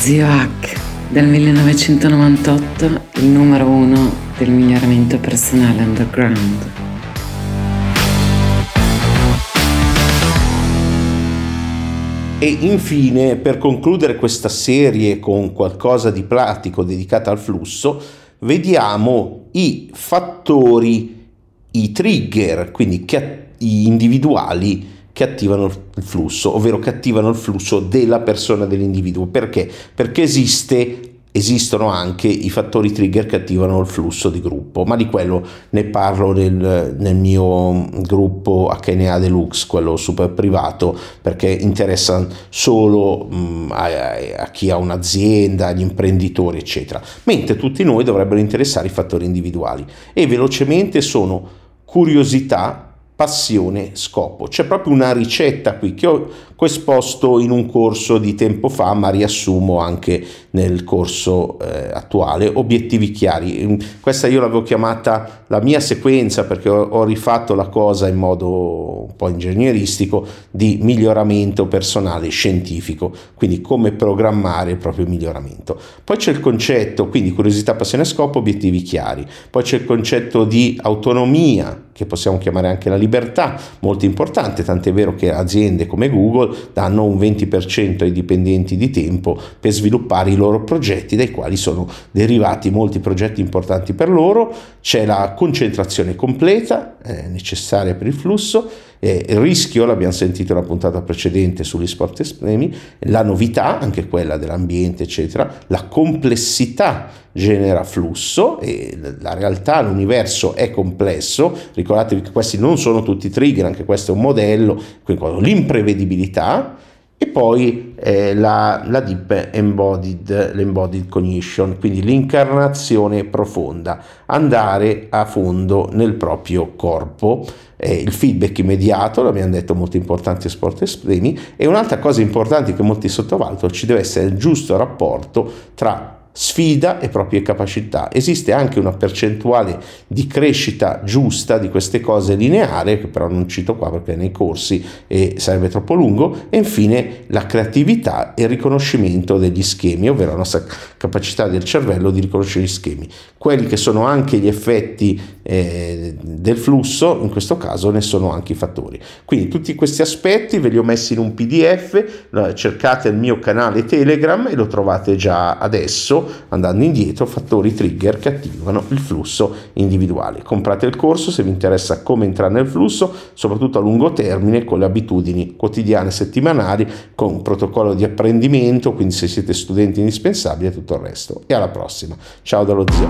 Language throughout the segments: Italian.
Zio Hack del 1998, il numero uno del miglioramento personale underground. E infine, per concludere questa serie con qualcosa di pratico dedicato al flusso, vediamo i fattori, i trigger, quindi individuali che attivano il flusso, ovvero che attivano il flusso della persona, dell'individuo. Perché? Perché esiste esistono anche i fattori trigger che attivano il flusso di gruppo, ma di quello ne parlo nel, nel mio gruppo HNA Deluxe, quello super privato, perché interessa solo mh, a, a, chi ha un'azienda, agli imprenditori, eccetera. Mentre tutti noi dovrebbero interessare i fattori individuali e velocemente sono curiosità, passione, scopo. C'è proprio una ricetta qui che ho esposto in un corso di tempo fa, ma riassumo anche nel corso eh, attuale, obiettivi chiari. Questa io l'avevo chiamata la mia sequenza perché ho, ho rifatto la cosa in modo un po' ingegneristico di miglioramento personale scientifico, quindi come programmare il proprio miglioramento. Poi c'è il concetto, quindi curiosità, passione, scopo, obiettivi chiari. Poi c'è il concetto di autonomia, che possiamo chiamare anche la libertà, molto importante, tant'è vero che aziende come Google danno un 20% ai dipendenti di tempo per sviluppare i loro progetti, dai quali sono derivati molti progetti importanti per loro, c'è la concentrazione completa, eh, necessaria per il flusso, eh, il rischio, l'abbiamo sentito nella puntata precedente sugli sport estremi, la novità, anche quella dell'ambiente, eccetera, la complessità genera flusso e la realtà, l'universo è complesso, ricordatevi che questi non sono tutti trigger, anche questo è un modello, l'imprevedibilità poi eh, la, la, deep embodied, l'embodied cognition, quindi l'incarnazione profonda, andare a fondo nel proprio corpo, eh, il feedback immediato, l'abbiamo detto molto importante sport estremi, e un'altra cosa importante che molti sottovalutano, ci deve essere il giusto rapporto tra sfida e proprie capacità. Esiste anche una percentuale di crescita giusta di queste cose lineare, che però non cito qua perché è nei corsi e sarebbe troppo lungo, e infine la creatività e il riconoscimento degli schemi, ovvero la nostra capacità del cervello di riconoscere gli schemi. Quelli che sono anche gli effetti eh, del flusso, in questo caso ne sono anche i fattori. Quindi tutti questi aspetti ve li ho messi in un PDF, cercate il mio canale Telegram e lo trovate già adesso andando indietro, fattori trigger che attivano il flusso individuale. Comprate il corso se vi interessa come entrare nel flusso, soprattutto a lungo termine, con le abitudini quotidiane, settimanali, con un protocollo di apprendimento, quindi se siete studenti indispensabili e tutto il resto. E alla prossima. Ciao dallo zio.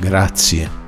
Grazie